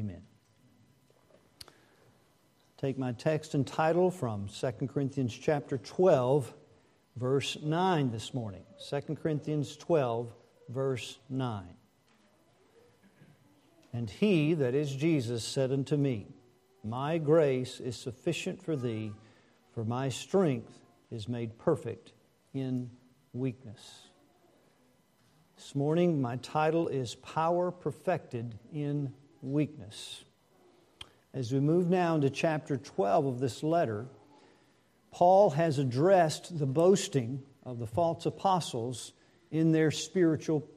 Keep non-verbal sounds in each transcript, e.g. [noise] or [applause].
Amen. Take my text and title from 2 Corinthians chapter 12, verse 9 this morning. 2 Corinthians 12, verse 9. And he, that is Jesus, said unto me, My grace is sufficient for thee, for my strength is made perfect in weakness. This morning, my title is Power Perfected in Weakness. As we move now into chapter 12 of this letter, Paul has addressed the boasting of the false apostles in their spiritual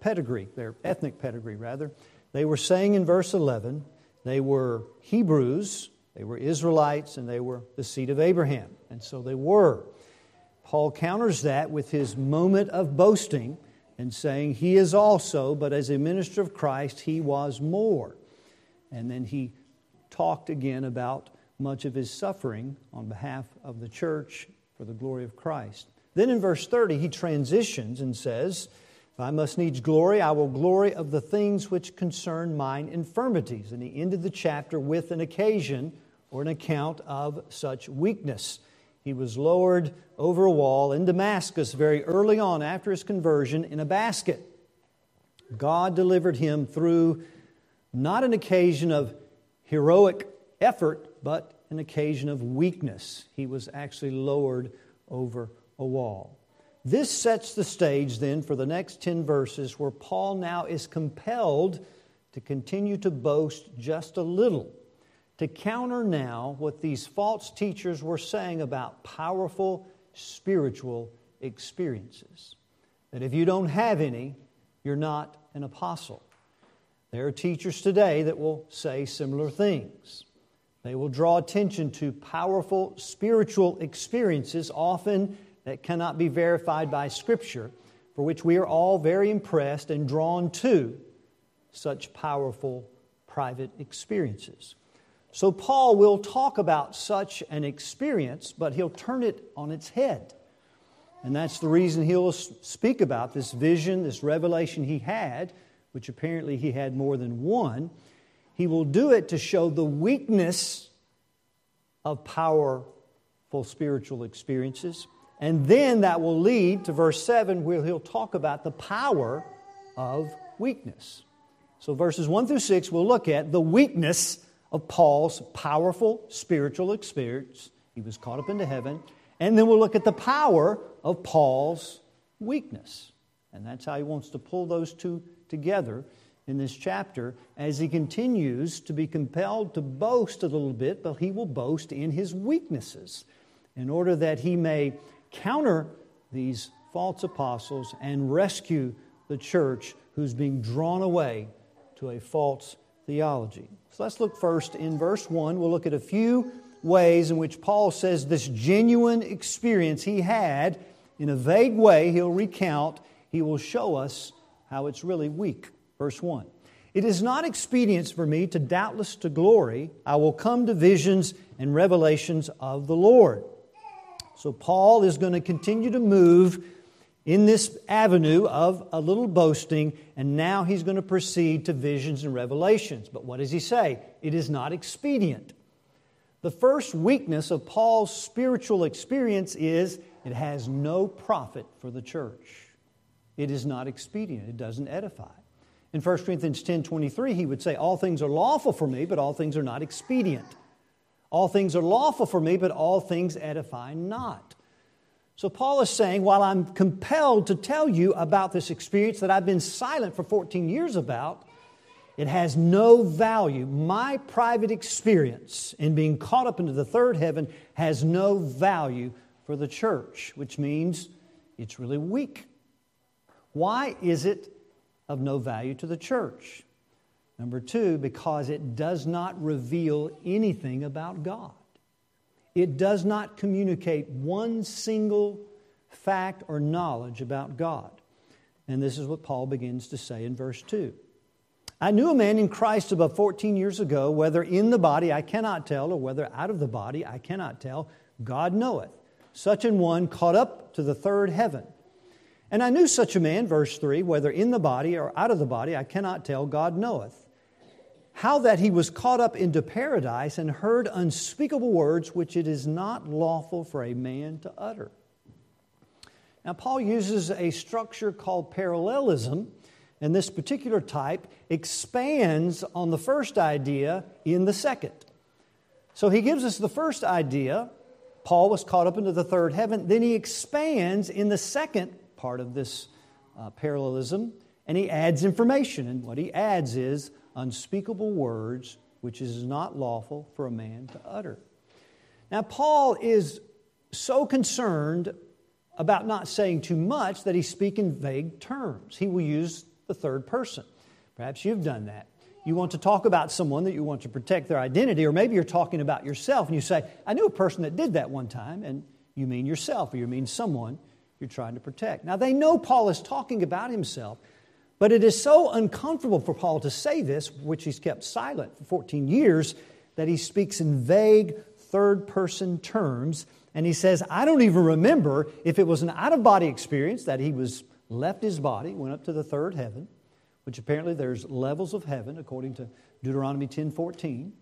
pedigree, their ethnic pedigree, rather. They were saying in verse 11, they were Hebrews, they were Israelites, and they were the seed of Abraham. And so they were. Paul counters that with his moment of boasting and saying, He is also, but as a minister of Christ, he was more. And then he talked again about much of his suffering on behalf of the church for the glory of Christ. Then in verse 30, he transitions and says, If I must needs glory, I will glory of the things which concern mine infirmities. And he ended the chapter with an occasion or an account of such weakness. He was lowered over a wall in Damascus very early on after his conversion in a basket. God delivered him through not an occasion of heroic effort, but an occasion of weakness. He was actually lowered over a wall. This sets the stage then for the next 10 verses where Paul now is compelled to continue to boast just a little, to counter now what these false teachers were saying about powerful spiritual experiences. That if you don't have any, you're not an apostle. There are teachers today that will say similar things. They will draw attention to powerful spiritual experiences, often that cannot be verified by Scripture, for which we are all very impressed and drawn to such powerful private experiences. So, Paul will talk about such an experience, but he'll turn it on its head. And that's the reason he'll speak about this vision, this revelation he had, which apparently he had more than one. He will do it to show the weakness of powerful spiritual experiences. And then that will lead to verse 7, where he'll talk about the power of weakness. So, verses 1 through 6, we'll look at the weakness of Paul's powerful spiritual experience. He was caught up into heaven. And then we'll look at the power of Paul's weakness. And that's how he wants to pull those two together in this chapter as he continues to be compelled to boast a little bit, but he will boast in his weaknesses in order that he may counter these false apostles and rescue the church who's being drawn away to a false theology. So let's look first in verse 1. We'll look at a few ways in which Paul says this genuine experience he had, in a vague way, he'll recount, he will show us how it's really weak. Verse 1. It is not expedient for me to doubtless to glory. I will come to visions and revelations of the Lord. So, Paul is going to continue to move in this avenue of a little boasting, and now he's going to proceed to visions and revelations. But what does he say? It is not expedient. The first weakness of Paul's spiritual experience is it has no profit for the church. It is not expedient, it doesn't edify. In 1 Corinthians 10 23, he would say, All things are lawful for me, but all things are not expedient. All things are lawful for me, but all things edify not. So Paul is saying, while I'm compelled to tell you about this experience that I've been silent for 14 years about, it has no value. My private experience in being caught up into the third heaven has no value for the church, which means it's really weak. Why is it of no value to the church? Number two, because it does not reveal anything about God. It does not communicate one single fact or knowledge about God. And this is what Paul begins to say in verse 2. I knew a man in Christ about 14 years ago, whether in the body I cannot tell, or whether out of the body I cannot tell. God knoweth. Such an one caught up to the third heaven. And I knew such a man, verse 3, whether in the body or out of the body I cannot tell, God knoweth. How that he was caught up into paradise and heard unspeakable words which it is not lawful for a man to utter. Now, Paul uses a structure called parallelism, and this particular type expands on the first idea in the second. So he gives us the first idea. Paul was caught up into the third heaven. Then he expands in the second part of this uh, parallelism, and he adds information. And what he adds is unspeakable words which is not lawful for a man to utter. Now, Paul is so concerned about not saying too much that he speaks in vague terms. He will use the third person. Perhaps you've done that. You want to talk about someone that you want to protect their identity, or maybe you're talking about yourself and you say, I knew a person that did that one time, and you mean yourself or you mean someone you're trying to protect. Now, they know Paul is talking about himself, but it is so uncomfortable for Paul to say this, which he's kept silent for 14 years, that he speaks in vague third person terms and he says, I don't even remember if it was an out of body experience that he was left his body, went up to the third heaven, which apparently there's levels of heaven according to Deuteronomy 10:14.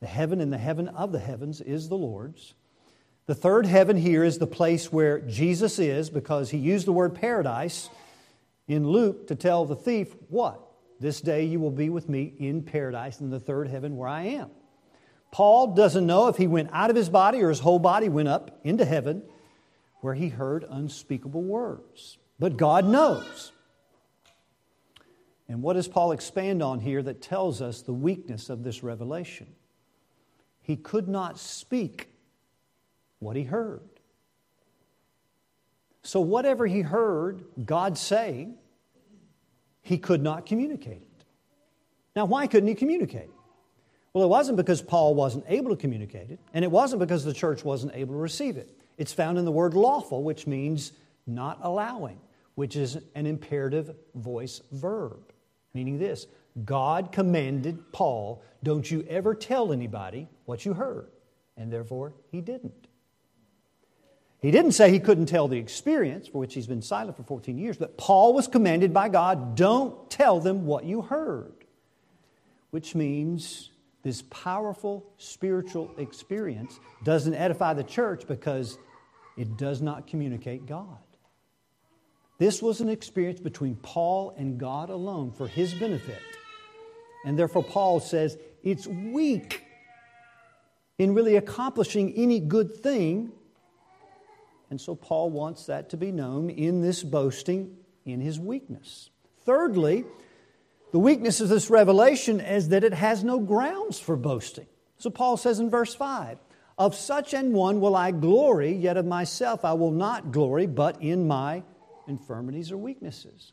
The heaven and the heaven of the heavens is the Lord's. The third heaven here is the place where Jesus is because he used the word paradise in Luke to tell the thief, What? This day you will be with me in paradise in the third heaven where I am. Paul doesn't know if he went out of his body or his whole body went up into heaven where he heard unspeakable words. But God knows. And what does Paul expand on here that tells us the weakness of this revelation? He could not speak what he heard. So, whatever he heard God say, he could not communicate it. Now, why couldn't he communicate? Well, it wasn't because Paul wasn't able to communicate it, and it wasn't because the church wasn't able to receive it. It's found in the word lawful, which means not allowing, which is an imperative voice verb, meaning this God commanded Paul, don't you ever tell anybody what you heard, and therefore he didn't. He didn't say he couldn't tell the experience, for which he's been silent for 14 years, but Paul was commanded by God, don't tell them what you heard, which means this powerful spiritual experience doesn't edify the church because it does not communicate God. This was an experience between Paul and God alone for his benefit. And therefore, Paul says it's weak in really accomplishing any good thing. And so, Paul wants that to be known in this boasting in his weakness. Thirdly, the weakness of this revelation is that it has no grounds for boasting. So Paul says in verse 5 Of such an one will I glory, yet of myself I will not glory, but in my infirmities or weaknesses.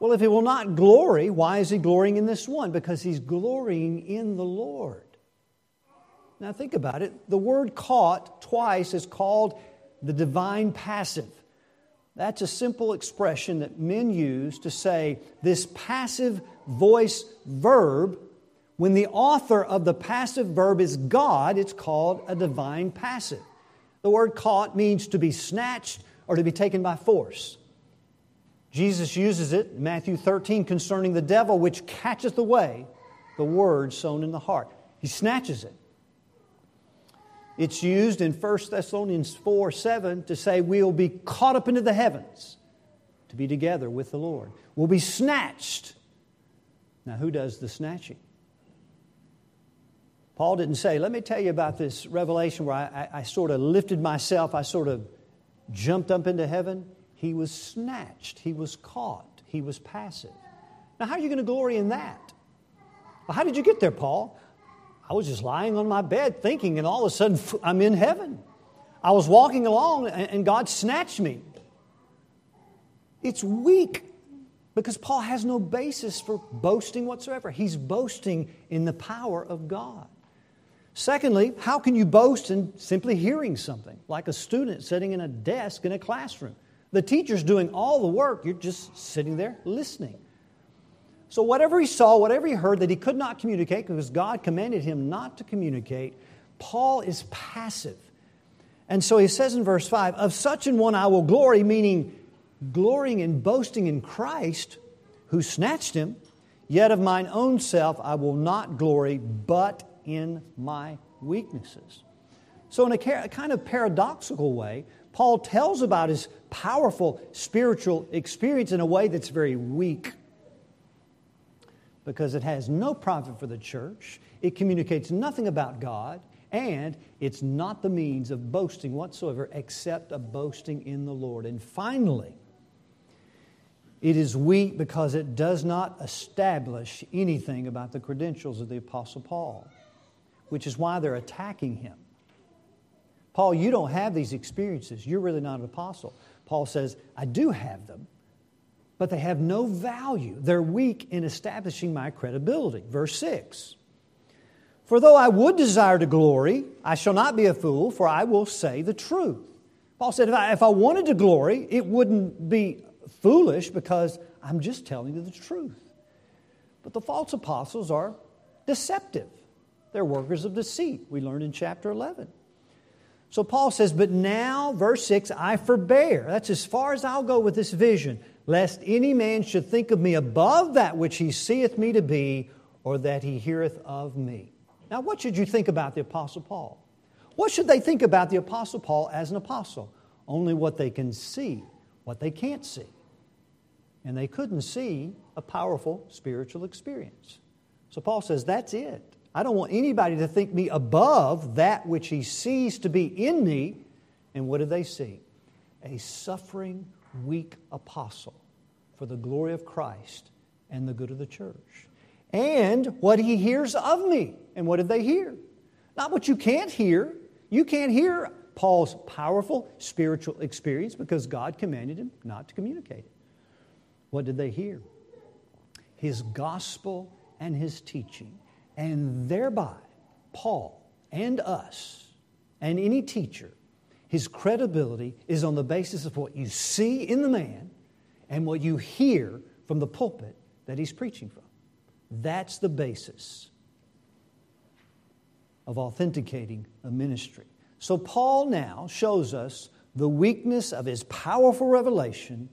Well, if he will not glory, why is he glorying in this one? Because he's glorying in the Lord. Now, think about it. The word caught twice is called the divine passive. That's a simple expression that men use to say this passive voice verb, when the author of the passive verb is God, it's called a divine passive. The word caught means to be snatched or to be taken by force. Jesus uses it in Matthew 13 concerning the devil which catcheth away the word sown in the heart. He snatches it. It's used in 1 Thessalonians 4 7 to say we'll be caught up into the heavens to be together with the Lord. We'll be snatched. Now, who does the snatching? Paul didn't say, let me tell you about this revelation where I, I, I sort of lifted myself, I sort of jumped up into heaven. He was snatched, he was caught, he was passive. Now, how are you going to glory in that? Well, how did you get there, Paul? I was just lying on my bed thinking, and all of a sudden I'm in heaven. I was walking along, and God snatched me. It's weak because Paul has no basis for boasting whatsoever. He's boasting in the power of God. Secondly, how can you boast in simply hearing something, like a student sitting in a desk in a classroom? The teacher's doing all the work, you're just sitting there listening. So, whatever he saw, whatever he heard that he could not communicate because God commanded him not to communicate, Paul is passive. And so he says in verse 5 Of such an one I will glory, meaning glorying and boasting in Christ, who snatched him. Yet of mine own self I will not glory, but in my weaknesses. So, in a kind of paradoxical way, Paul tells about his powerful spiritual experience in a way that's very weak because it has no profit for the church, it communicates nothing about God, and it's not the means of boasting whatsoever except a boasting in the Lord. And finally, it is weak because it does not establish anything about the credentials of the Apostle Paul, which is why they're attacking him. Paul, you don't have these experiences. You're really not an apostle. Paul says, I do have them, but they have no value. They're weak in establishing my credibility. Verse 6 For though I would desire to glory, I shall not be a fool, for I will say the truth. Paul said, if I, if I wanted to glory, it wouldn't be foolish because I'm just telling you the truth. But the false apostles are deceptive, they're workers of deceit. We learned in chapter 11. So Paul says, But now, verse 6, I forbear. That's as far as I'll go with this vision, lest any man should think of me above that which he seeth me to be, or that he heareth of me. Now, what should you think about the Apostle Paul? What should they think about the Apostle Paul as an apostle? Only what they can see, what they can't see. And they couldn't see a powerful spiritual experience. So Paul says, That's it. I don't want anybody to think me above that which he sees to be in me. And what do they see? A suffering, weak apostle for the glory of Christ and the good of the church. And what he hears of me. And what did they hear? Not what you can't hear. You can't hear Paul's powerful spiritual experience because God commanded him not to communicate it. What did they hear? His gospel and his teaching and thereby, Paul and us and any teacher, his credibility is on the basis of what you see in the man and what you hear from the pulpit that he's preaching from. That's the basis of authenticating a ministry. So, Paul now shows us the weakness of his powerful revelation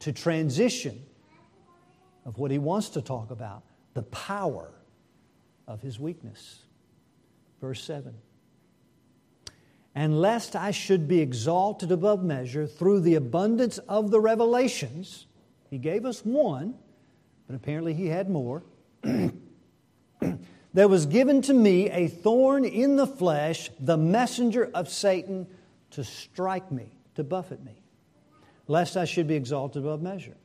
to transition of what he wants to talk about the power of his weakness. Verse 7 And lest I should be exalted above measure through the abundance of the revelations, he gave us one, but apparently he had more. [clears throat] there was given to me a thorn in the flesh, the messenger of Satan to strike me, to buffet me, lest I should be exalted above measure.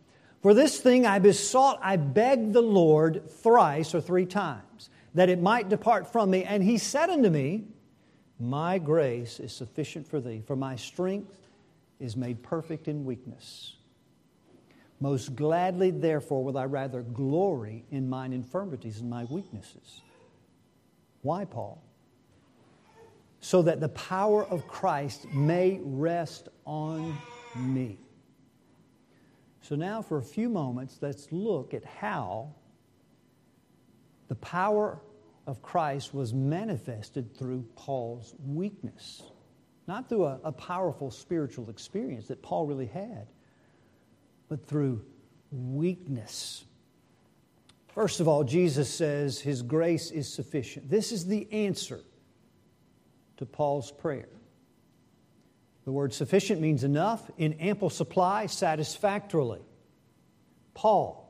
For this thing I besought, I begged the Lord thrice or three times that it might depart from me. And he said unto me, My grace is sufficient for thee, for my strength is made perfect in weakness. Most gladly, therefore, will I rather glory in mine infirmities and my weaknesses. Why, Paul? So that the power of Christ may rest on me. So, now for a few moments, let's look at how the power of Christ was manifested through Paul's weakness, not through a, a, powerful spiritual experience that Paul really had, but through weakness. First of all, Jesus says his grace is sufficient. This is the answer to Paul's prayer. The word sufficient means enough, in ample supply, satisfactorily. Paul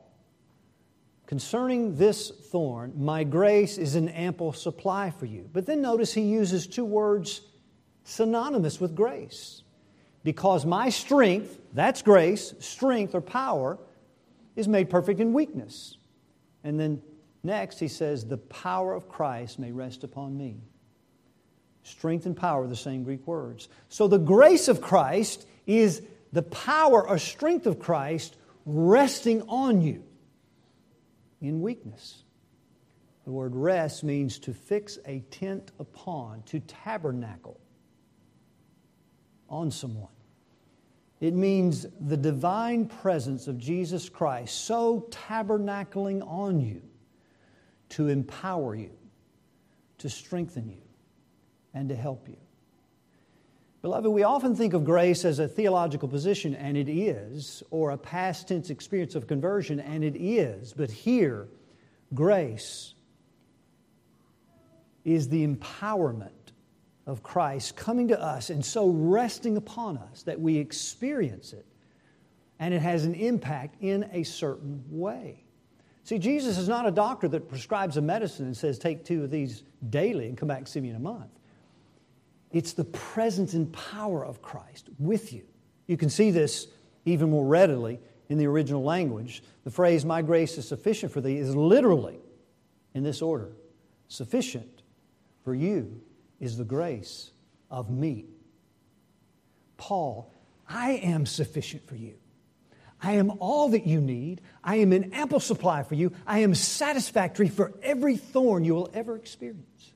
Concerning this thorn, my grace is an ample supply for you. But then notice he uses two words synonymous with grace. Because my strength, that's grace, strength or power, is made perfect in weakness. And then next he says, the power of Christ may rest upon me. Strength and power are the same Greek words. So the grace of Christ is the power or strength of Christ resting on you in weakness. The word rest means to fix a tent upon, to tabernacle on someone. It means the divine presence of Jesus Christ so tabernacling on you to empower you, to strengthen you, and to help you. Beloved, we often think of grace as a theological position, and it is, or a past tense experience of conversion, and it is. But here, Grace is the empowerment of Christ coming to us and so resting upon us that we experience it and it has an impact in a certain way. See, Jesus is not a doctor that prescribes a medicine and says, take two of these daily and come back and see me in a month. It's the presence and power of Christ with you. You can see this even more readily in the original language. The phrase, My grace is sufficient for thee, is literally in this order Sufficient for you is the grace of me. Paul, I am sufficient for you. I am all that you need. I am an ample supply for you. I am satisfactory for every thorn you will ever experience.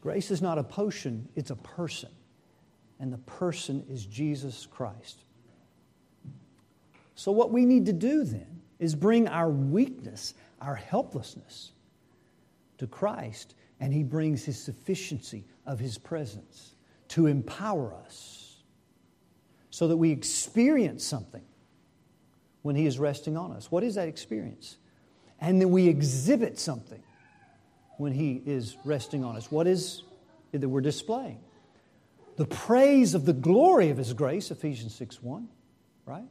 Grace is not a potion, it's a person. And the person is Jesus Christ. So, what we need to do then is bring our weakness, our helplessness to Christ, and He brings His sufficiency of His presence to empower us so that we experience something when He is resting on us. What is that experience? And then we exhibit something when He is resting on us. What is it that we're displaying? The praise of the glory of His grace, Ephesians 6 1, right?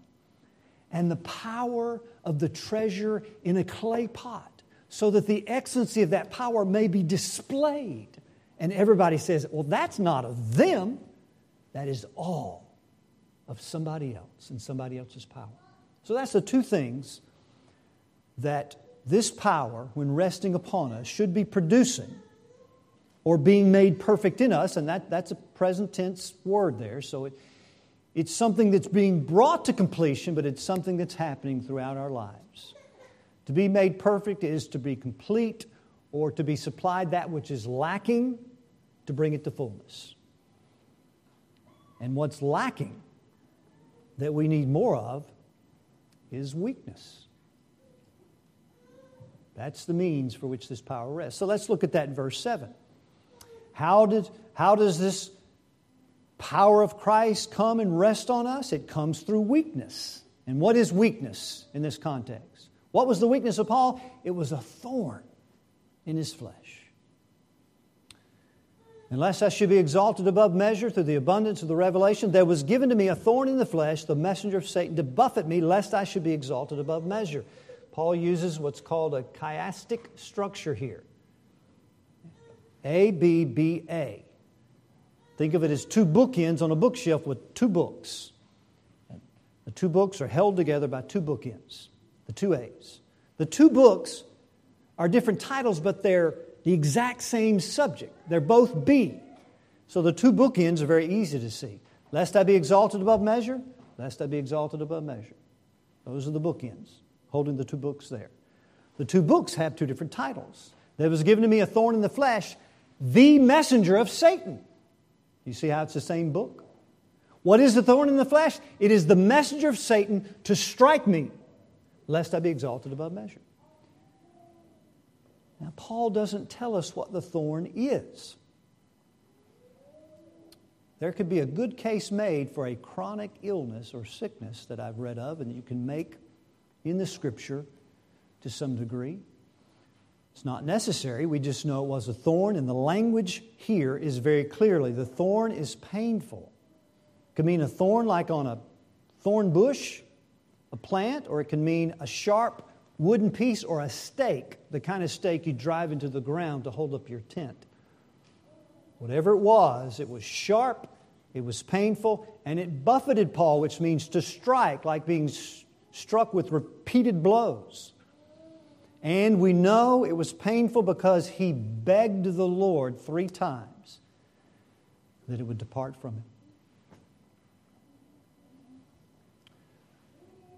And the power of the treasure in a clay pot, so that the excellency of that power may be displayed. And everybody says, well, that's not of them, that is all of somebody else and somebody else's power. So that's the two things that this power, when resting upon us, should be producing or being made perfect in us, and that, that's a present tense word there. So it, it's something that's being brought to completion, but it's something that's happening throughout our lives. To be made perfect is to be complete or to be supplied that which is lacking to bring it to fullness. And what's lacking that we need more of is weakness. That's the means for which this power rests. So let's look at that in verse 7. How, did, how does this power of Christ come and rest on us? It comes through weakness. And what is weakness in this context? What was the weakness of Paul? It was a thorn in his flesh. Unless I should be exalted above measure through the abundance of the revelation, there was given to me a thorn in the flesh, the messenger of Satan, to buffet me, lest I should be exalted above measure. Paul uses what's called a chiastic structure here A, B, B, A. Think of it as two bookends on a bookshelf with two books. The two books are held together by two bookends, the two A's. The two books are different titles, but they're the exact same subject. They're both B. So the two bookends are very easy to see. Lest I be exalted above measure, lest I be exalted above measure. Those are the bookends, holding the two books there. The two books have two different titles. There was given to me a thorn in the flesh, the messenger of Satan. You see how it's the same book? What is the thorn in the flesh? It is the messenger of Satan to strike me, lest I be exalted above measure. Now, Paul doesn't tell us what the thorn is. There could be a good case made for a chronic illness or sickness that I've read of and you can make in the scripture to some degree. It's not necessary. We just know it was a thorn, and the language here is very clearly the thorn is painful. It could mean a thorn like on a thorn bush, a plant, or it can mean a sharp wooden piece or a stake, the kind of stake you drive into the ground to hold up your tent. Whatever it was, it was sharp, it was painful, and it buffeted Paul, which means to strike, like being struck with repeated blows. And we know it was painful because he begged the Lord three times that it would depart from him.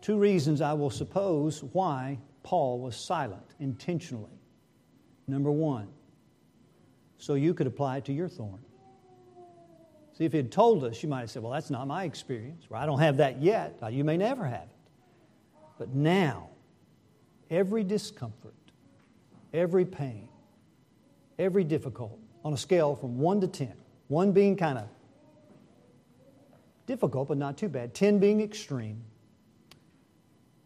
Two reasons I will suppose why Paul was silent intentionally. Number one, so you could apply it to your thorn. See, if he had told us, you might have said, Well, that's not my experience, or I don't have that yet. Uh, you may never have. But now, every discomfort, every pain, every difficult, on a scale from 1 to 10, 1 being kind of difficult but not too bad, 10 being extreme,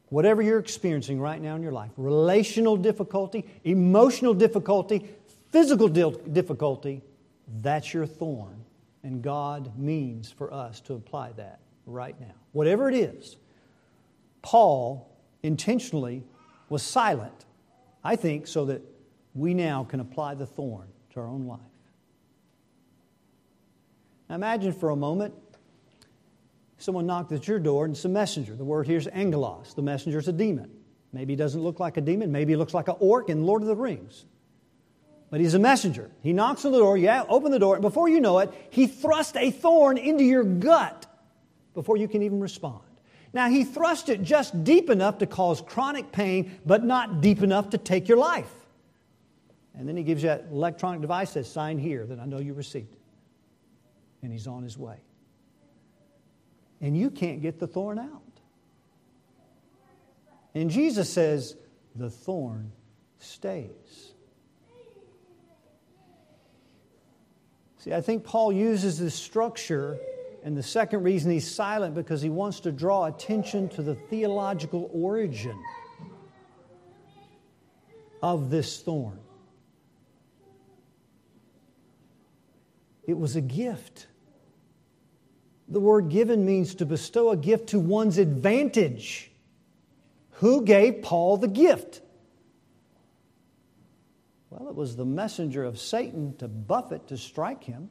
whatever you're experiencing right now in your life relational difficulty, emotional difficulty, physical difficulty that's your thorn. And God means for us to apply that right now. Whatever it is, Paul intentionally was silent, I think, so that we now can apply the thorn to our own life. Now imagine for a moment someone knocked at your door and it's a messenger. The word here is angelos. The messenger is a demon. Maybe he doesn't look like a demon. Maybe he looks like an orc in Lord of the Rings. But he's a messenger. He knocks on the door, yeah, open the door, and before you know it, he thrusts a thorn into your gut before you can even respond. Now, he thrust it just deep enough to cause chronic pain, but not deep enough to take your life. And then he gives you that electronic device that sign here that I know you received. And he's on his way. And you can't get the thorn out. And Jesus says, the thorn stays. See, I think Paul uses this structure, and the second reason he's silent because he wants to draw attention to the theological origin of this thorn. It was a gift. The word given means to bestow a gift to one's advantage. Who gave Paul the gift? Well, it was the messenger of Satan to buffet, to strike him.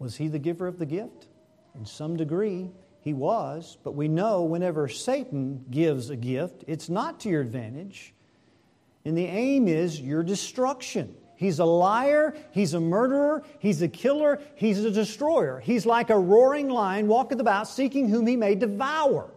Was he the giver of the gift? In some degree, he was, but we know whenever Satan gives a gift, it's not to your advantage. And the aim is your destruction. He's a liar, he's a murderer, he's a killer, he's a destroyer. He's like a roaring lion walking about seeking whom he may devour.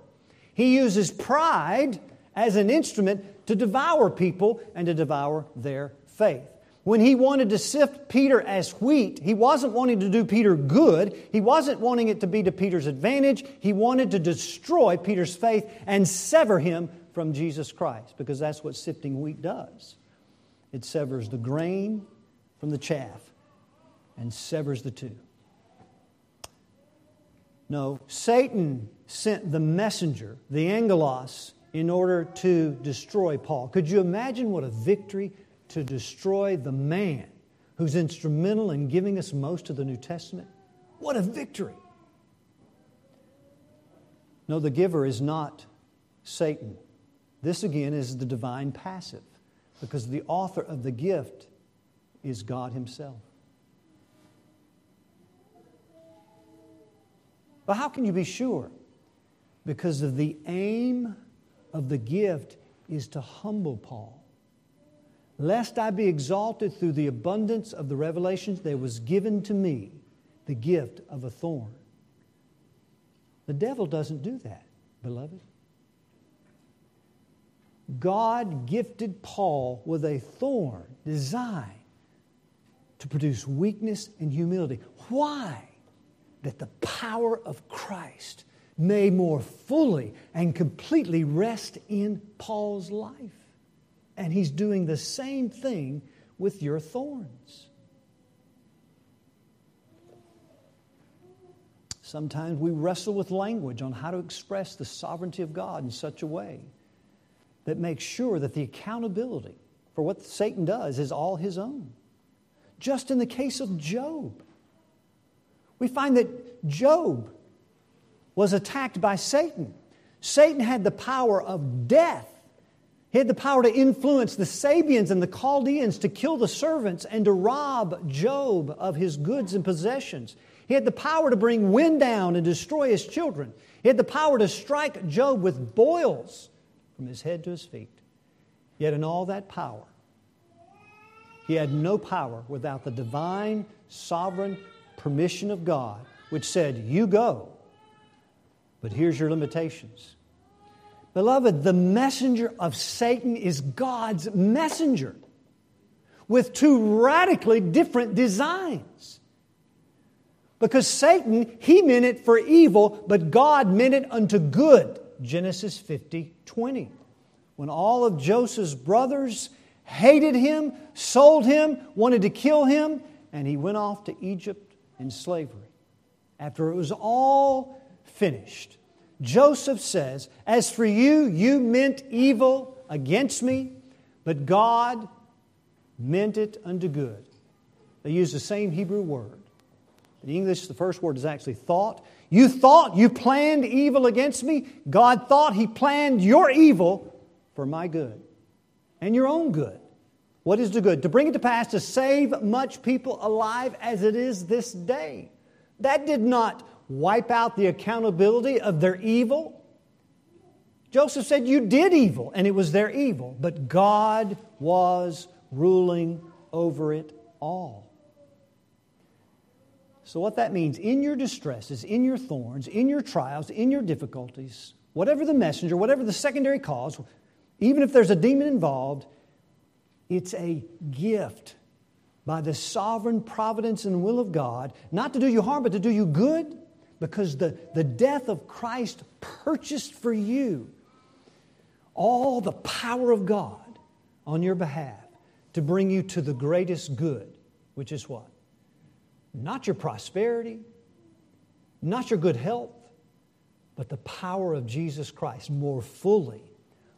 He uses pride as an instrument to devour people and to devour their faith. When he wanted to sift Peter as wheat, he wasn't wanting to do Peter good. He wasn't wanting it to be to Peter's advantage. He wanted to destroy Peter's faith and sever him from Jesus Christ because that's what sifting wheat does. It severs the grain from the chaff and severs the two. No, Satan sent the messenger, the angelos, in order to destroy Paul. Could you imagine what a victory to destroy the man who's instrumental in giving us most of the New Testament? What a victory! No, the giver is not Satan. This again is the divine passive because the author of the gift is God Himself. But how can you be sure? Because of the aim of the gift is to humble Paul. Lest I be exalted through the abundance of the revelations, there was given to me the gift of a thorn. The devil doesn't do that, beloved. God gifted Paul with a thorn designed to produce weakness and humility. Why? That the power of Christ may more fully and completely rest in Paul's life. And he's doing the same thing with your thorns. Sometimes we wrestle with language on how to express the sovereignty of God in such a way that makes sure that the accountability for what Satan does is all his own. Just in the case of Job, we find that Job was attacked by Satan. Satan had the power of death. He had the power to influence the Sabeans and the Chaldeans to kill the servants and to rob Job of his goods and possessions. He had the power to bring wind down and destroy his children. He had the power to strike Job with boils from his head to his feet. Yet, in all that power, he had no power without the divine, sovereign permission of God, which said, You go, but here's your limitations. Beloved, the messenger of Satan is God's messenger with two radically different designs. Because Satan, he meant it for evil, but God meant it unto good. Genesis 50 20. When all of Joseph's brothers hated him, sold him, wanted to kill him, and he went off to Egypt in slavery. After it was all finished. Joseph says, As for you, you meant evil against me, but God meant it unto good. They use the same Hebrew word. In English, the first word is actually thought. You thought you planned evil against me. God thought He planned your evil for my good and your own good. What is the good? To bring it to pass to save much people alive as it is this day. That did not wipe out the accountability of their evil. Joseph said, You did evil, and it was their evil, but God was ruling over it all. So, what that means in your distresses, in your thorns, in your trials, in your difficulties, whatever the messenger, whatever the secondary cause, even if there's a demon involved, it's a gift by the sovereign providence and will of God, not to do you harm, but to do you good, because the, the death of Christ purchased for you all the power of God on your behalf to bring you to the greatest good, which is what? Not your prosperity, not your good health, but the power of Jesus Christ more fully,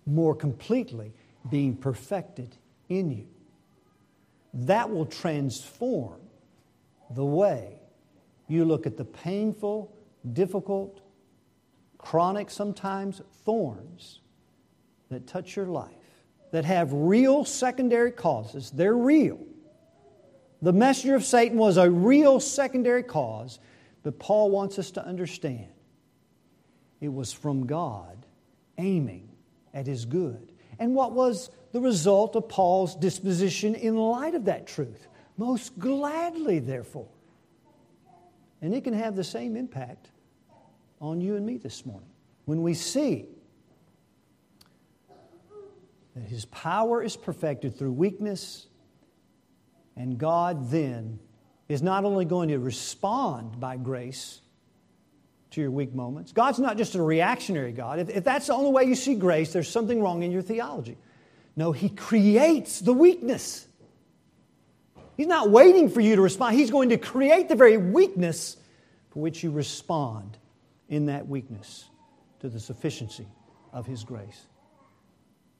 more completely being perfected in you. That will transform the way you look at the painful, difficult, chronic, sometimes thorns that touch your life, that have real secondary causes. They're real. The messenger of Satan was a real secondary cause, but Paul wants us to understand it was from God aiming at his good. And what was the result of Paul's disposition in light of that truth? Most gladly, therefore. And it can have the same impact on you and me this morning. When we see that His power is perfected through weakness, and God then is not only going to respond by grace to your weak moments, God's not just a reactionary God. If, if that's the only way you see grace, there's something wrong in your theology. No, He creates the weakness. He's not waiting for you to respond. He's going to create the very weakness for which you respond in that weakness to the sufficiency of His grace.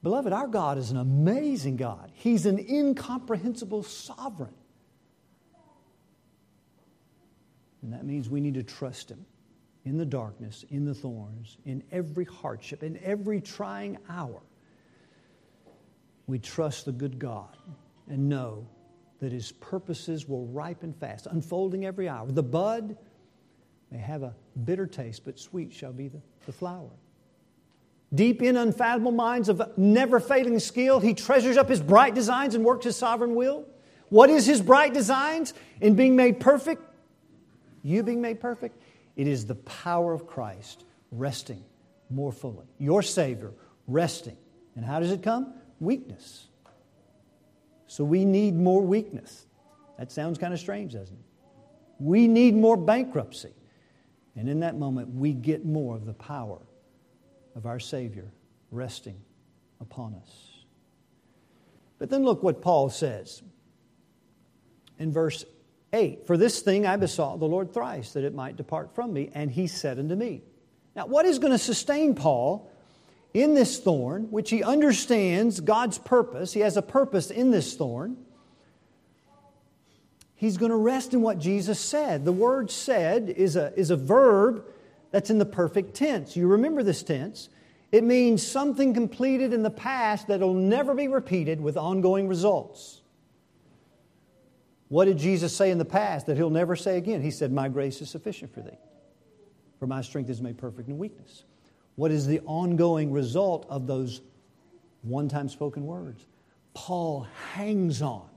Beloved, our God is an amazing God. He's an incomprehensible sovereign. And that means we need to trust Him in the darkness, in the thorns, in every hardship, in every trying hour. We trust the good God and know that His purposes will ripen fast, unfolding every hour. The bud may have a bitter taste, but sweet shall be the, the flower. Deep in unfathomable minds of never failing skill, he treasures up his bright designs and works his sovereign will. What is his bright designs in being made perfect? You being made perfect? It is the power of Christ resting more fully. Your Savior resting. And how does it come? Weakness. So we need more weakness. That sounds kind of strange, doesn't it? We need more bankruptcy. And in that moment, we get more of the power of our Savior resting upon us. But then look what Paul says in verse 8 For this thing I besought the Lord thrice, that it might depart from me, and he said unto me. Now, what is going to sustain Paul in this thorn, which he understands God's purpose? He has a purpose in this thorn. He's going to rest in what Jesus said. The word said is a, is a verb that's in the perfect tense. You remember this tense. It means something completed in the past that'll never be repeated with ongoing results. What did Jesus say in the past that he'll never say again? He said, My grace is sufficient for thee, for my strength is made perfect in weakness. What is the ongoing result of those one time spoken words? Paul hangs on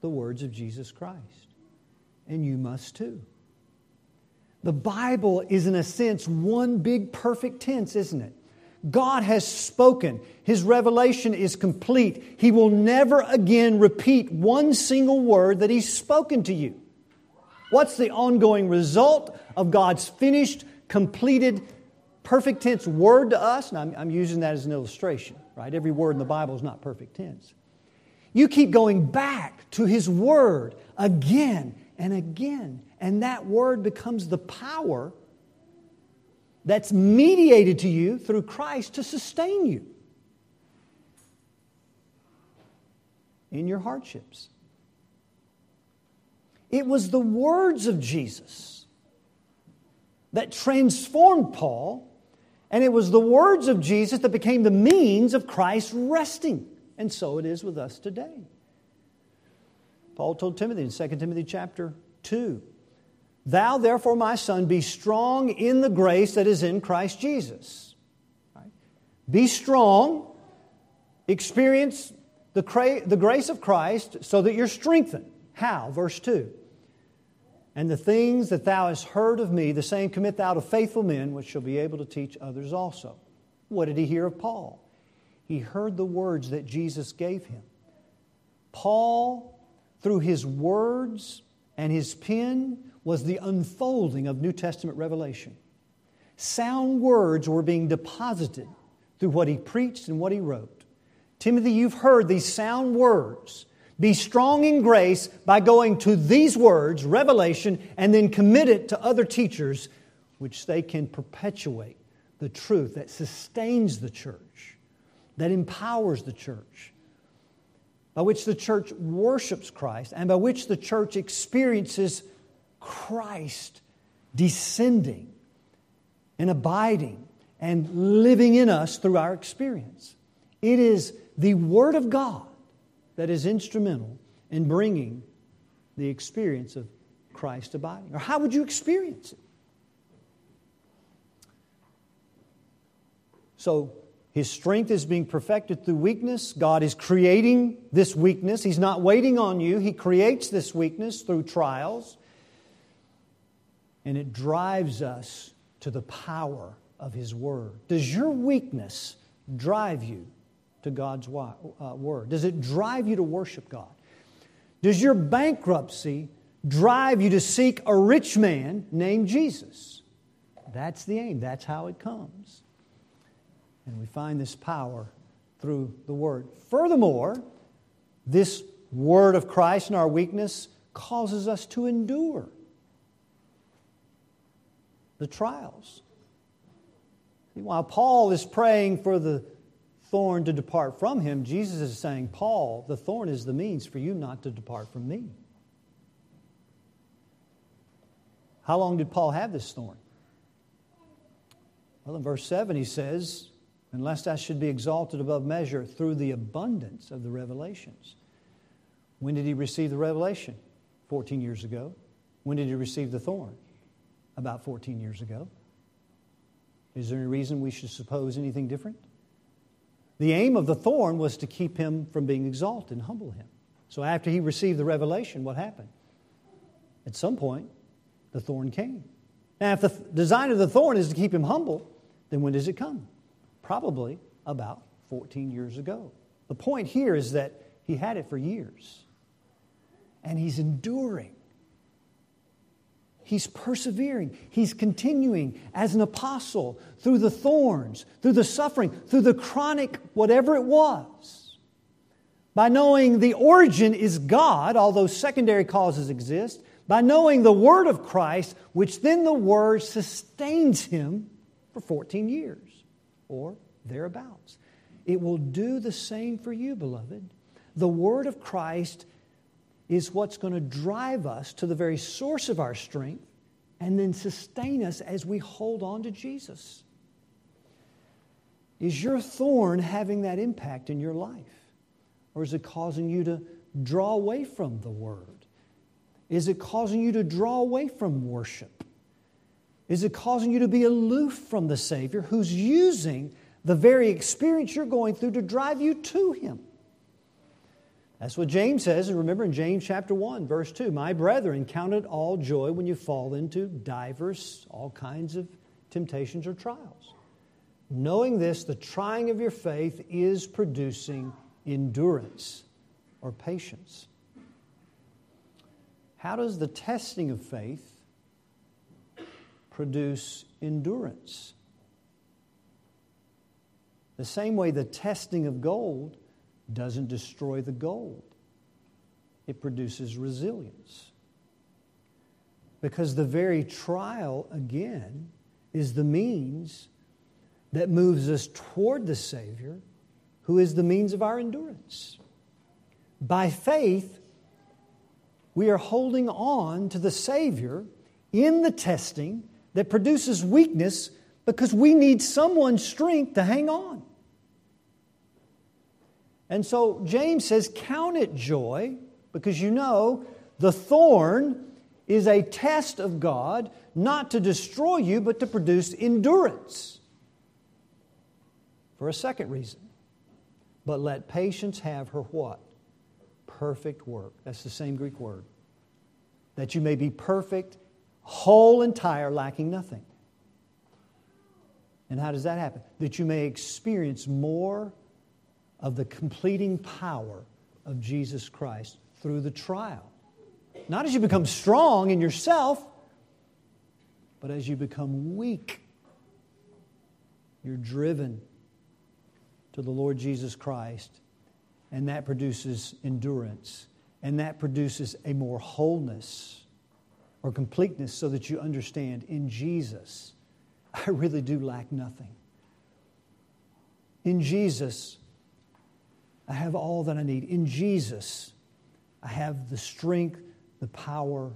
the words of Jesus Christ, and you must too. The Bible is, in a sense, one big perfect tense, isn't it? God has spoken. His revelation is complete. He will never again repeat one single word that He's spoken to you. What's the ongoing result of God's finished, completed, perfect tense word to us? And I'm, I'm using that as an illustration, right? Every word in the Bible is not perfect tense. You keep going back to His word again and again, and that word becomes the power that's mediated to you through Christ to sustain you in your hardships. It was the words of Jesus that transformed Paul, and it was the words of Jesus that became the means of Christ resting. And so it is with us today. Paul told Timothy in 2 Timothy chapter 2 Thou, therefore, my son, be strong in the grace that is in Christ Jesus. Be strong, experience the, cra- the grace of Christ so that you're strengthened. How? Verse 2. And the things that thou hast heard of me, the same commit thou to faithful men, which shall be able to teach others also. What did he hear of Paul? He heard the words that Jesus gave him. Paul, through his words and his pen, was the unfolding of New Testament revelation. Sound words were being deposited through what he preached and what he wrote. Timothy, you've heard these sound words. Be strong in grace by going to these words, revelation, and then commit it to other teachers, which they can perpetuate the truth that sustains the church, that empowers the church, by which the church worships Christ, and by which the church experiences Christ descending and abiding and living in us through our experience. It is the Word of God that is instrumental in bringing the experience of Christ abiding. Or how would you experience it? So, his strength is being perfected through weakness. God is creating this weakness. He's not waiting on you. He creates this weakness through trials and it drives us to the power of His Word. Does your weakness drive you to God's uh, Word? Does it drive you to worship God? Does your bankruptcy drive you to seek a rich man named Jesus? That's the aim, that's how it comes. And we find this power through the Word. Furthermore, this Word of Christ in our weakness causes us to endure the trials. While Paul is praying for the thorn to depart from him, Jesus is saying, Paul, the thorn is the means for you not to depart from me. How long did Paul have this thorn? Well, in verse 7, he says, Unless I should be exalted above measure through the abundance of the revelations. When did he receive the revelation? 14 years ago. When did he receive the thorn? about 14 years ago. Is there any reason we should suppose anything different? The aim of the thorn was to keep him from being exalted and humble him. So after he received the revelation, what happened? At some point, the thorn came. Now, if the design of the thorn is to keep him humble, then when does it come? Probably about 14 years ago. The point here is that he had it for years, and he's enduring He's persevering. He's continuing as an apostle through the thorns, through the suffering, through the chronic whatever it was. By knowing the origin is God, although secondary causes exist, by knowing the Word of Christ, which then the Word sustains him for 14 years or thereabouts. It will do the same for you, beloved. The Word of Christ is what's going to drive us to the very source of our strength and then sustain us as we hold on to Jesus. Is your thorn having that impact in your life? Or is it causing you to draw away from the Word? Is it causing you to draw away from worship? Is it causing you to be aloof from the Savior who's using the very experience you're going through to drive you to Him? That's what James says. And remember in James chapter 1, verse 2 My brethren, count it all joy when you fall into divers, all kinds of temptations or trials. Knowing this, the trying of your faith is producing endurance or patience. How does the testing of faith produce endurance? The same way the testing of gold doesn't destroy the gold, it produces resilience. Because the very trial, again, is the means that moves us toward the Savior, who is the means of our endurance. By faith, we are holding on to the Savior in the testing that produces weakness because we need someone's strength to hang on. And so James says, Count it joy because you know the thorn is a test of God, not to destroy you, but to produce endurance. For a second reason. But let patience have her what? Perfect work. That's the same Greek word. That you may be perfect, whole, entire, lacking nothing. And how does that happen? That you may experience more of the completing power of Jesus Christ through the trial. Not as you become strong in yourself, but as you become weak. You're driven to the Lord Jesus Christ, and that produces endurance, and that produces a more wholeness or completeness so that you understand in Jesus, I really do lack nothing. In Jesus, I have all that I need. In Jesus, I have the strength, the power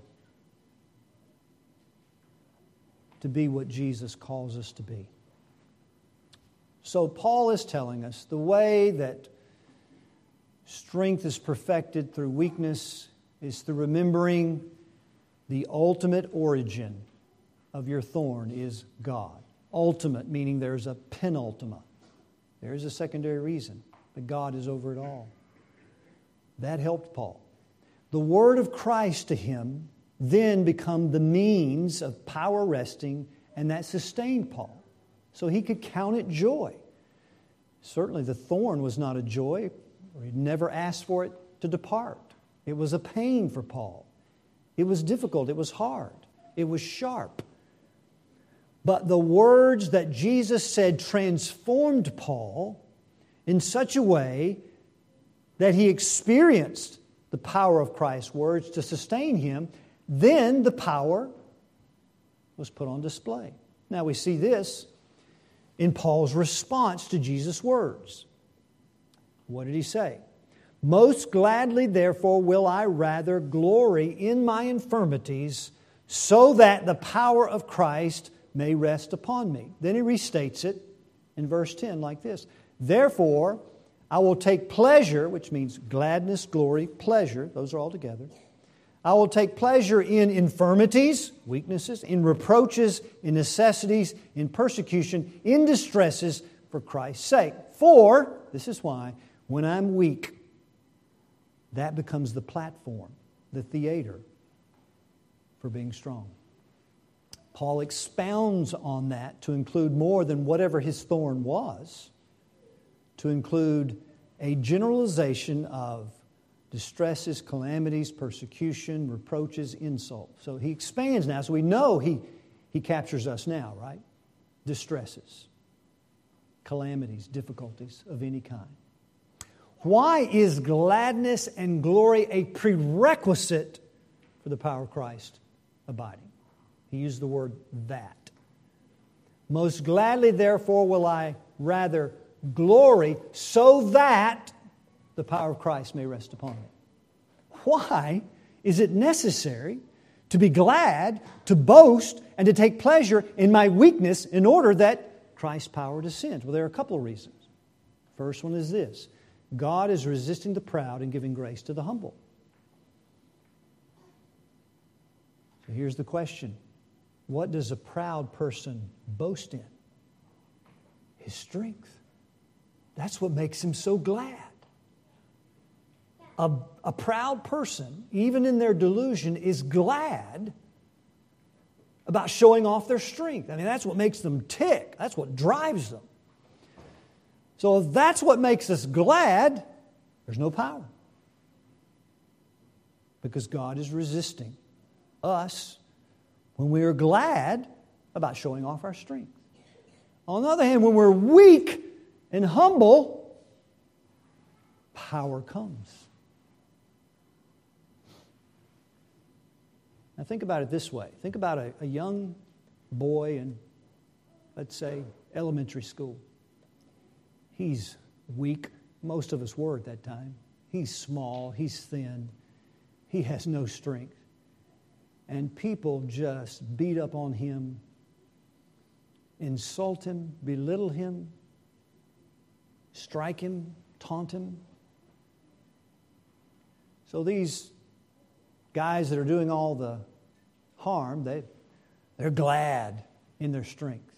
to be what Jesus calls us to be. So, Paul is telling us the way that strength is perfected through weakness is through remembering the ultimate origin of your thorn is God. Ultimate, meaning there's a penultimate. There's a secondary reason, but God is over it all. That helped Paul. The word of Christ to him then become the means of power resting, and that sustained Paul. So he could count it joy. Certainly the thorn was not a joy, or he'd never asked for it to depart. It was a pain for Paul. It was difficult, it was hard, it was sharp. But the words that Jesus said transformed Paul in such a way that he experienced the power of Christ's words to sustain him, then the power was put on display. Now we see this in Paul's response to Jesus' words. What did he say? Most gladly, therefore, will I rather glory in my infirmities, so that the power of Christ may rest upon me. Then he restates it in verse 10 like this Therefore, I will take pleasure, which means gladness, glory, pleasure, those are all together. I will take pleasure in infirmities, weaknesses, in reproaches, in necessities, in persecution, in distresses for Christ's sake. For, this is why, when I'm weak, that becomes the platform, the theater for being strong. Paul expounds on that to include more than whatever his thorn was to include a generalization of distresses, calamities, persecution, reproaches, insults. So he expands now, so we know he, he captures us now, right? Distresses, calamities, difficulties of any kind. Why is gladness and glory a prerequisite for the power of Christ abiding? He used the word that. Most gladly, therefore, will I rather glory so that the power of Christ may rest upon me. Why is it necessary to be glad, to boast, and to take pleasure in my weakness in order that Christ's power descends? Well, there are a couple of reasons. First one is this God is resisting the proud and giving grace to the humble. So here's the question What does a proud person boast in? His strength. That's what makes him so glad. A, a proud person, even in their delusion, is glad about showing off their strength. I mean, that's what makes them tick, that's what drives them. So, if that's what makes us glad, there's no power. Because God is resisting us when we are glad about showing off our strength. On the other hand, when we're weak, and humble, power comes. Now, think about it this way think about a, a young boy in let's say elementary school. He's weak. Most of us were at that time. He's small, he's thin, he has no strength. And people just beat up on him, insult him, belittle him, strike him, taunt him. So these guys that are doing all the harm, they, they're glad in their strength.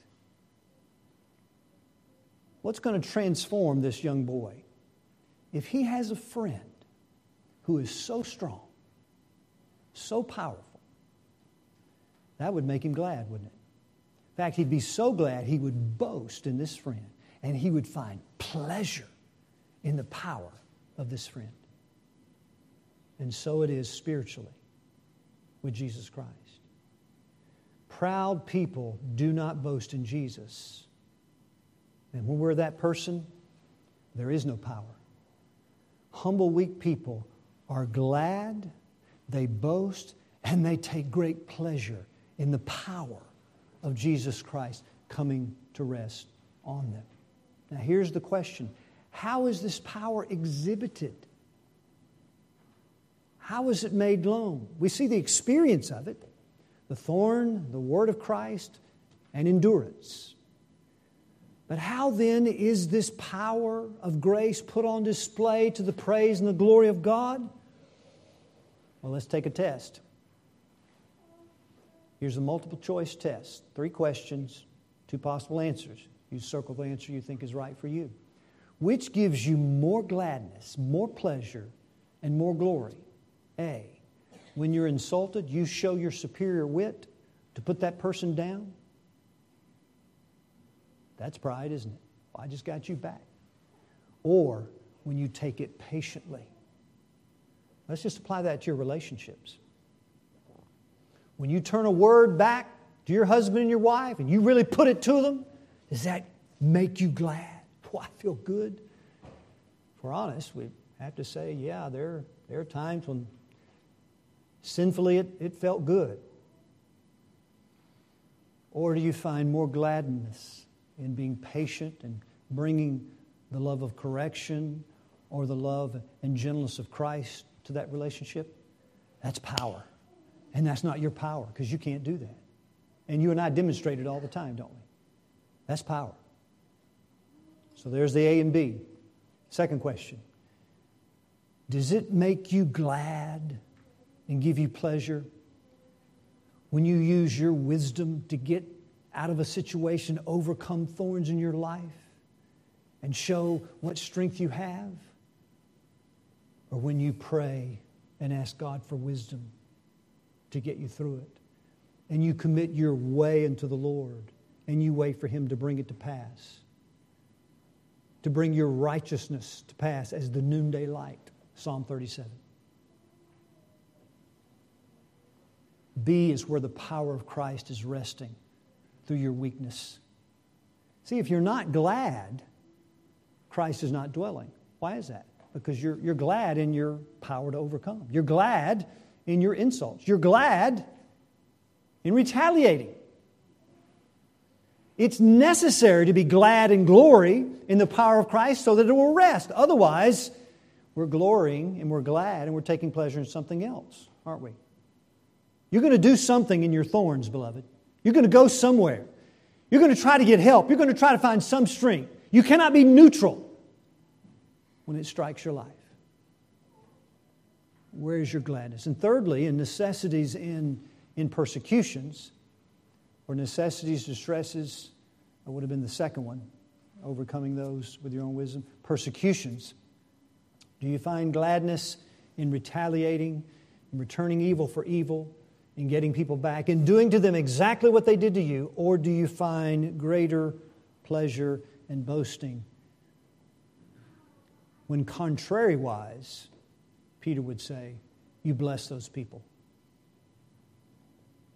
What's going to transform this young boy? If he has a friend who is so strong, so powerful, that would make him glad, wouldn't it? In fact, he'd be so glad he would boast in this friend and he would find pleasure in the power of this friend. And so it is spiritually with Jesus Christ. Proud people do not boast in Jesus. And when we're that person, there is no power. Humble, weak people are glad, they boast, and they take great pleasure in the power of Jesus Christ coming to rest on them. Now, here's the question How is this power exhibited? How is it made known? We see the experience of it the thorn, the word of Christ, and endurance. But how then is this power of grace put on display to the praise and the glory of God? Well, let's take a test. Here's a multiple choice test three questions, two possible answers. You circle the answer you think is right for you. Which gives you more gladness, more pleasure, and more glory? A. When you're insulted, you show your superior wit to put that person down? That's pride, isn't it? Well, I just got you back. Or when you take it patiently. Let's just apply that to your relationships. When you turn a word back to your husband and your wife and you really put it to them, does that make you glad? [laughs] Boy, I feel good. If we're honest, we have to say, yeah, there, there are times when sinfully it, it felt good. Or do you find more gladness in being patient and bringing the love of correction or the love and gentleness of Christ to that relationship? That's power. And that's not your power because you can't do that. And you and I demonstrate it all the time, don't we? That's power. So there's the A and B. Second question Does it make you glad and give you pleasure when you use your wisdom to get out of a situation, overcome thorns in your life, and show what strength you have? Or when you pray and ask God for wisdom to get you through it, and you commit your way unto the Lord, and you wait for Him to bring it to pass, to bring your righteousness to pass as the noonday light, Psalm 37. B is where the power of Christ is resting through your weakness. See, if you're not glad, Christ is not dwelling. Why is that? Because you're, you're glad in your power to overcome. You're glad in your insults. You're glad in retaliating. It's necessary to be glad and glory in the power of Christ so that it will rest. Otherwise, we're glorying and we're glad and we're taking pleasure in something else, aren't we? You're going to do something in your thorns, beloved. You're going to go somewhere. You're going to try to get help. You're going to try to find some strength. You cannot be neutral when it strikes your life. Where is your gladness? And thirdly, in necessities in, in persecutions, or necessities, distresses, that would have been the second one, overcoming those with your own wisdom. Persecutions. Do you find gladness in retaliating, in returning evil for evil, in getting people back and doing to them exactly what they did to you, or do you find greater pleasure and boasting? When contrariwise, Peter would say, you bless those people,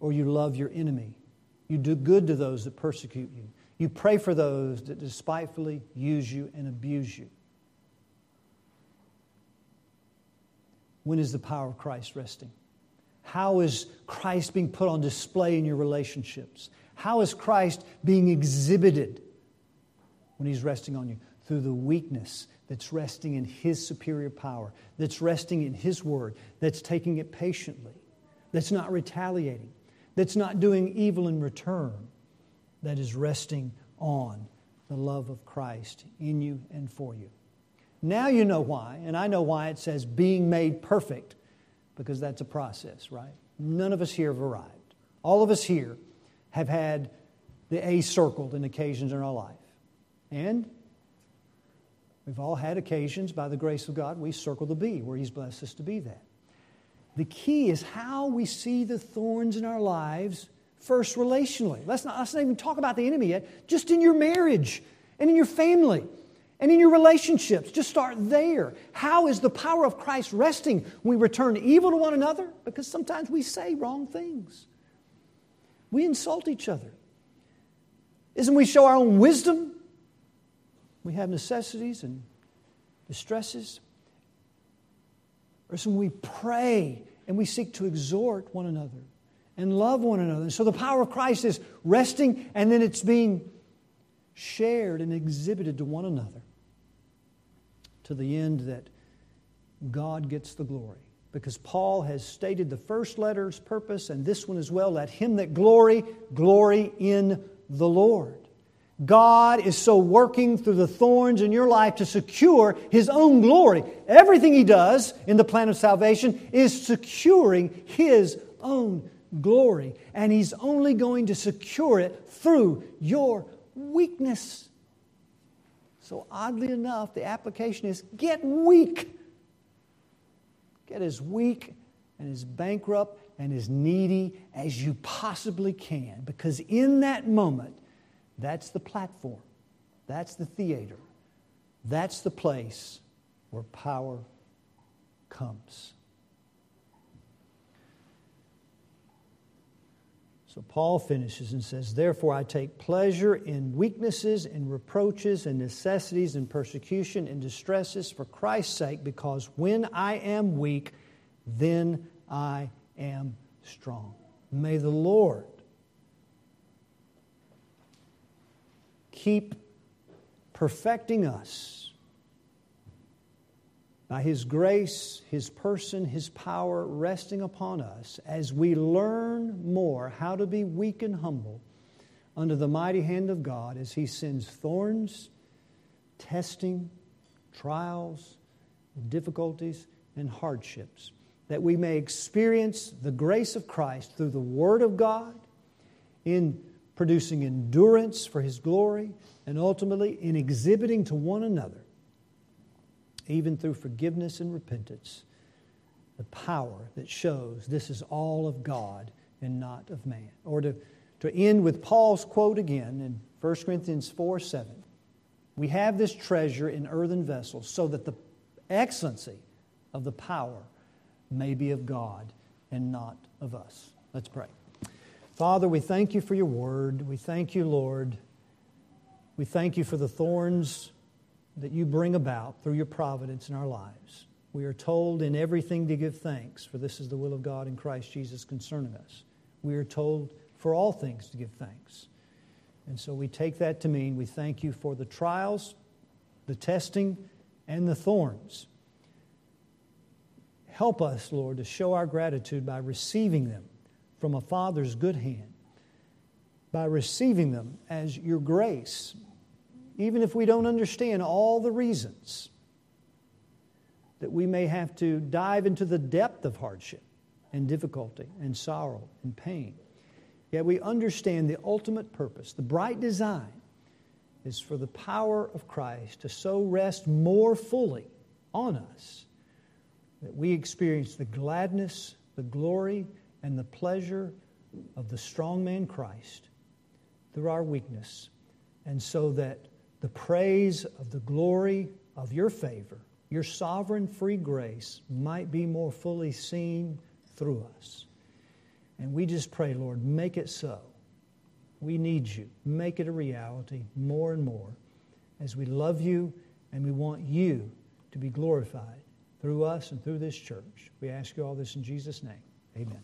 or you love your enemy, you do good to those that persecute you, you pray for those that despitefully use you and abuse you. When is the power of Christ resting? How is Christ being put on display in your relationships? How is Christ being exhibited when He's resting on you? Through the weakness that's resting in His superior power, that's resting in His word, that's taking it patiently, that's not retaliating, that's not doing evil in return, that is resting on the love of Christ in you and for you. Now you know why, and I know why it says being made perfect, because that's a process, right? None of us here have arrived. All of us here have had the A circled in occasions in our life. And we've all had occasions, by the grace of God, we circle the B, where He's blessed us to be that. The key is how we see the thorns in our lives first relationally. Let's not, let's not even talk about the enemy yet, just in your marriage and in your family and in your relationships. Just start there. How is the power of Christ resting when we return evil to one another? Because sometimes we say wrong things, we insult each other. Isn't we show our own wisdom? We have necessities and distresses. Or isn't we pray and we seek to exhort one another and love one another. And so the power of Christ is resting and then it's being shared and exhibited to one another to the end that God gets the glory. Because Paul has stated the first letter's purpose and this one as well let him that glory, glory in the Lord. God is so working through the thorns in your life to secure His own glory. Everything He does in the plan of salvation is securing His own glory. And He's only going to secure it through your weakness. So, oddly enough, the application is get weak. Get as weak and as bankrupt and as needy as you possibly can. Because in that moment, that's the platform, that's the theater, that's the place where power comes. So Paul finishes and says, Therefore I take pleasure in weaknesses, and reproaches, and necessities, and persecution, and distresses for Christ's sake, because when I am weak, then I am strong. May the Lord keep perfecting us by His grace, His person, His power resting upon us as we learn more how to be weak and humble under the mighty hand of God as He sends thorns, testing, trials, difficulties, and hardships, that we may experience the grace of Christ through the Word of God in producing endurance for His glory, and ultimately in exhibiting to one another, even through forgiveness and repentance, the power that shows this is all of God and not of man. Or to, to end with Paul's quote again in 1 Corinthians 4 7. We have this treasure in earthen vessels so that the excellency of the power may be of God and not of us. Let's pray. Father, we thank you for your word. We thank you, Lord. We thank you for the thorns that you bring about through your providence in our lives. We are told in everything to give thanks, for this is the will of God in Christ Jesus concerning us. We are told for all things to give thanks. And so we take that to mean we thank you for the trials, the testing, and the thorns. Help us, Lord, to show our gratitude by receiving them from a Father's good hand by receiving them as your grace, even if we don't understand all the reasons that we may have to dive into the depth of hardship and difficulty and sorrow and pain. Yet we understand the ultimate purpose, the bright design is for the power of Christ to so rest more fully on us that we experience the gladness, the glory, and the pleasure of the strong man Christ through our weakness, and so that the praise of the glory of your favor, your sovereign free grace, might be more fully seen through us. And we just pray, Lord, make it so. We need you. Make it a reality more and more as we love you and we want you to be glorified through us and through this church. We ask you all this in Jesus' name. Amen.